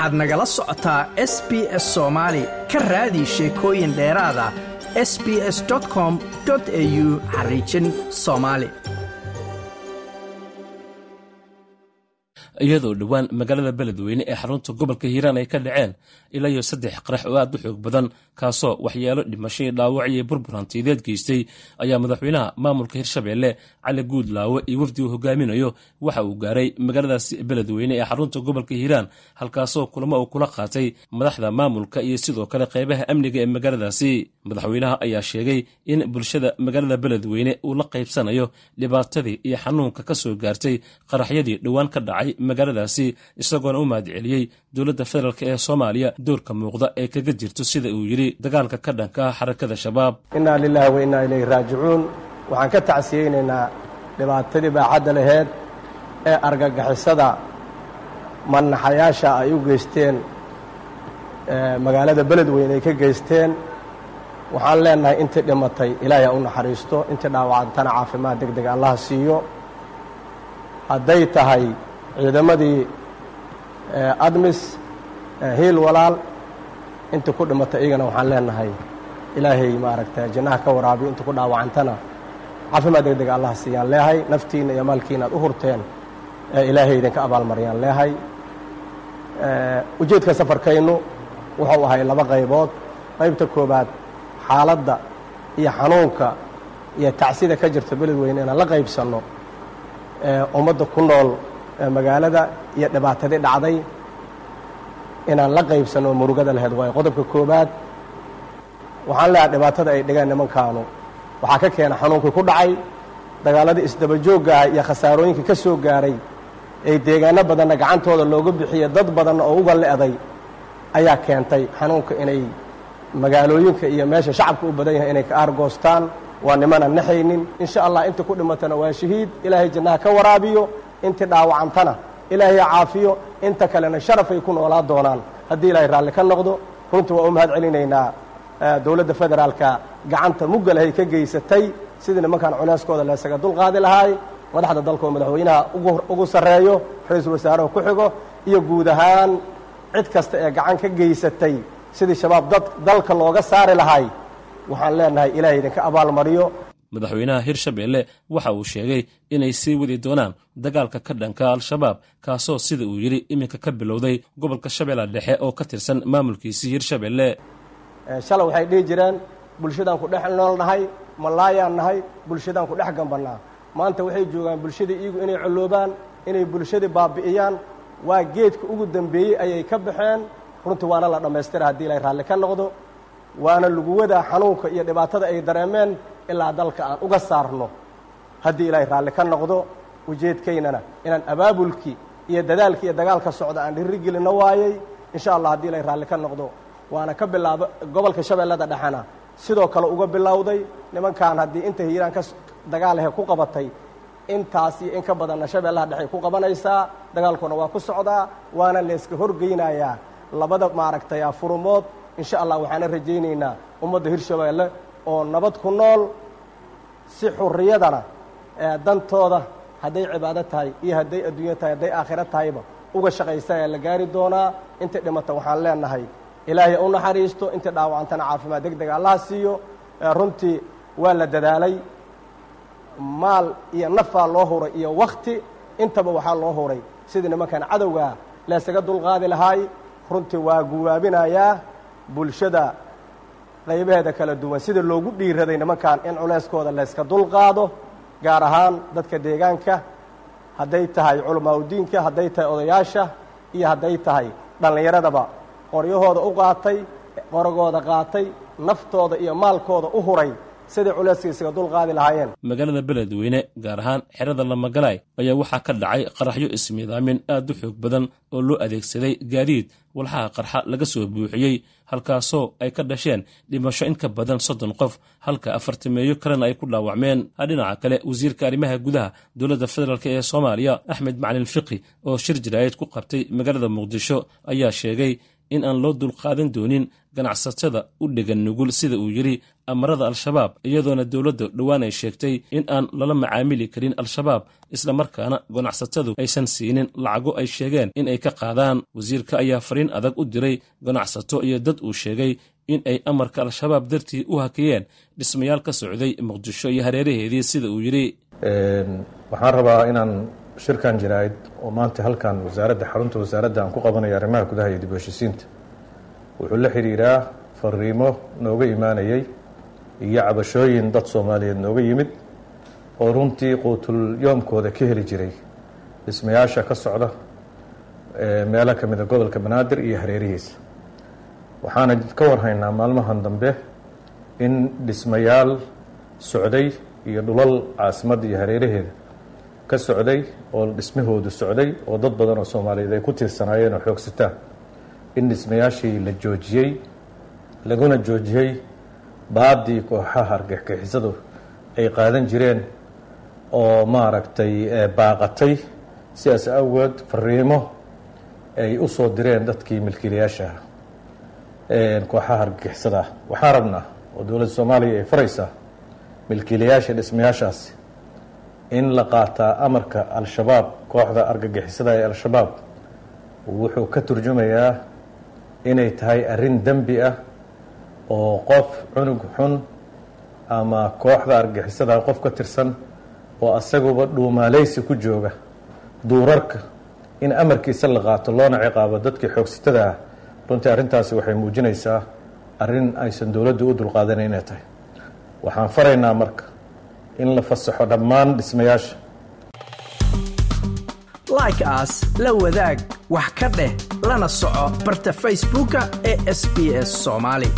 waxaad nagala socotaa s b s soomaali ka raadi sheekooyin dheeraada. S b s com au xariijin soomaali iyadoo dhowaan magaalada beledweyne ee xarunta gobolka hiiraan ay ka dhaceen ilaa iyo saddex qarax oo aad u xoog badan kaasoo waxyaalo dhimasho iyo dhaawac iyo burbur hantiyadeed geystay ayaa madaxweynaha maamulka hirshabeelle cali guudlaawe iyo wafdi hogaaminayo waxa uu gaaray magaaladaasi beledweyne ee xarunta gobolka hiiraan halkaasoo kulamo uu kula qaatay madaxda maamulka iyo sidoo kale qeybaha amniga ee magaaladaasi. Madaxweynaha ayaa sheegay in bulshada magaalada beledweyne uu la qaybsanayo dhibaatadii iyo xanuunka ka soo gaartay qaraxyadii dhowaan ka dhacay magaaladaasi isagoona u mahadceliyey dowladda federaalk ee soomaaliya doorka muuqda ee kaga jirto sida uu yidhi dagaalka ka dhanka ah xarakada shabaab. Innaa lilaahi wa innaa ilayhi raajicuun. Waxaan ka tacsiyeynaynaa dhibaatadii baaxadda laheyd ee argagixisada manaxayaasha ay u geysteen magaalada beledweyne ay ka geysteen. Waxaan leenahay intii dhimatay ilaahay ha u naxariisto intii dhaawacantana caafimaad deg deg allaha siiyo. Hadday tahay ciidamadii admis hiil walaal intii ku dhimatay iyagana waxaan leenahay ilaahay maaragta jannaha ka waraabiyo intii ku dhaawacantana caafimaad deg deg allaha siiyaan leehay naftiinna iyo maalkiina ad u hurteen ee ilaahay idinka abaalmariyaan leehay ujeedka safarkaynu wuxuu ahay laba qaybood. Qaybta koobaad xaaladda iyo xanuunka iyo tacsida ka jirta beledweyne inaan la qaybsanno ummadda ku nool magaalada iyo dhibaatadii dhacday inaan la qaybsanno murugada laheyd waayo qodobka koobaad waxaan leehay dhibaatada ay dhigeen nimankaanu. Waxaa ka keena xanuunkii ku dhacay dagaaladii isdabajooggaah iyo khasaarooyinkii ka soo gaaray ee deegaano badanna gacantooda looga bixiye dad badanna oo uga le'day ayaa keentay xanuunka inay magaalooyinka iyo meesha shacabka u badan yahay inay ka aargoostaan waa nimanaan naxaynin insha allah intii ku dhimatana waa shahiid. Ilaahay jannaha ka waraabiyo intii dhaawacantana ilaahay caafiyo inta kalena sharafay ku noolaa doonaan. Haddii ilaahay raalli ka noqdo runtii waa u mahad celinaynaa dowladda federaalka gacanta muggalahay ka geysatay sidii nimankan culeyskooda laysaga dulqaadi lahaay madaxda dalka oo madaxweynaha ugu sarreeyo ra'iisul wasaaraha ku xigo iyo guud ahaan cid kasta ee gacan ka geysatay sidii shabaab dad dalka looga saari lahay waxaan leenahay ilaahay idinka abaalmariyo madaxweynaha hirshabeelle waxa uu sheegay inay sii wadi doonaan dagaalka ka dhanka al-shabaab kaasoo sida uu yidhi iminka ka bilowday gobolka shabeella dhexe oo ka tirsan maamulkiisii hirshabeelle shalay waxay dhihi jireen bulshadaan ku dhex nool nahay malaayaan nahay bulshadaan ku dhex gambannaa. Maanta waxay joogaan bulshadii iyagu inay colloobaan inay bulshadii baabi'iyaan waa geedka ugu dambeeyey ayay ka baxeen. Runtii waana la dhammaystira haddii ilaahay raalli ka noqdo waana lagu wadaa xanuunka iyo dhibaatada ay dareemeen ilaa dalka aan uga saarno. Haddii ilaahay raalli ka noqdo ujeedkaynana inaan abaabulkii iyo dadaalkii iyo dagaalka socda aan dhirri gelinno waayey insha allah haddii ilaahay raalli ka noqdo waana ka bilaaba gobolka shabeellada dhexena sidoo kale uga bilowday nimankan haddii inta hiiraan ka dagaalahe ku qabatay intaas iyo in ka badanna shabeellaha dhexay ku qabanaysaa dagaalkuna waa ku socdaa waana layska horgeynayaa. Labada maaragtay furumood insha allah waxaana rajaynaynaa ummadda hirshabeelle oo nabad ku nool si xurriyadana dantooda hadday cibaado tahay iyo hadday adduunyo tahay hadday aakhiro tahayba uga shaqaysa ee la gaari doonaa. Intay dhimata waxaan leenahay ilaahay u naxariisto intii dhaawacantana caafimaad deg dega allaha siiyo runtii waa la dadaalay maal iyo nafaa loo huray iyo wakti intaba waxaa loo huray sidii nimankan cadowgaa laysaga dulqaadi lahaay runtii waa guwaabinayaa bulshada qaybaheeda kala duwan sida loogu dhiiraday nimankan in culeyskooda layska dulqaado gaar ahaan dadka deegaanka hadday tahay culamaauddiinka hadday tahay odayaasha iyo hadday tahay dhallinyaradaba. Qoryahooda u qaatay qoragooda qaatay naftooda iyo maalkooda u huray siday culeyskiisaga dulqaadi lahaayeen. Magaalada beledweyne gaar ahaan xerada lamagalaay ayaa waxaa ka dhacay qaraxyo ismiidaamin aad u xoog badan oo loo adeegsaday gaadiid walxaha qarxa laga soo buuxiyey halkaasoo ay ka dhasheen dhimasho in ka badan soddon qof halka afartimeeyo kalena ay ku dhaawacmeen. Dhinaca kale wasiirka arrimaha gudaha dowladda federaalk ee soomaaliya axmed macalin fiqi oo shir jiraayad ku qabtay magaalada muqdisho ayaa sheegay in aan loo dulqaadan doonin ganacsatada u dhegan nugul sida uu yidhi amarada al-shabaab iyadoona dowladda dhowaan ay sheegtay in aan lala macaamili karin al-shabaab islamarkaana ganacsatadu aysan siinin lacago ay sheegeen in ay ka qaadaan. Wasiirka ayaa fariin adag u diray ganacsato iyo dad uu sheegay in ay amarka al-shabaab dartii u hakiyeen. Dhismayaal ka socday muqdisho iyo hareeraheedii sida uu yidhi. Waxaan rabaa inaan shirkan jiraa'id oo maanta halkan wasaaradda xarunta wasaaradda aan ku qabanayo arrimaha gudaha iyo dib heshisiinta wuxuu la xidhiidhaa fariimo nooga imaanayay iyo cabashooyin dad soomaaliyeed nooga yimid oo runtii quutul yoomkooda ka heli jiray. Dhismayaasha ka socda meelo ka mida gobolka banaadir iyo hareerihiisa waxaana ka warhaynaa maalmahan dambe in dhismayaal socday iyo dhulal caasimadda iyo hareeraheeda ka socday oo dhismahoodu socday oo dad badan oo soomaaliyeed ay ku tiirsanaayeen oo xoogsitaan in dhismayaashii la joojiyey laguna joojiyey baadii kooxaha argagixisadu ay qaadan jireen oo maaragtay baaqatay sidaas awgeed fariimo ay u soo direen dadkii milkiilayaashaah kooxaha argagixisada ah waxaan rabnaa oo dowladda soomaaliya ay faraysaa milkiilayaasha dhismayaashaasi in la qaataa amarka al-shabaab kooxda argagixisada ee al-shabaab. Wuxuu ka turjumayaa inay tahay arrin dembi ah oo qof cunug xun ama kooxda argagixisada qof ka tirsan oo asaguba dhuumaaleysi ku jooga duurarka in amarkiisa la qaato loona ciqaabo dadkii xoogsitada ah. Runtii arrintaasi waxay muujinaysaa arrin aysan dowladdu u dulqaadanan inay tahay. Waxaan faraynaa marka in la fasaxo dhammaan dhismayaasha. Like aas la wadaag wax ka dheh lana soco barta facebooka ee sb s soomaali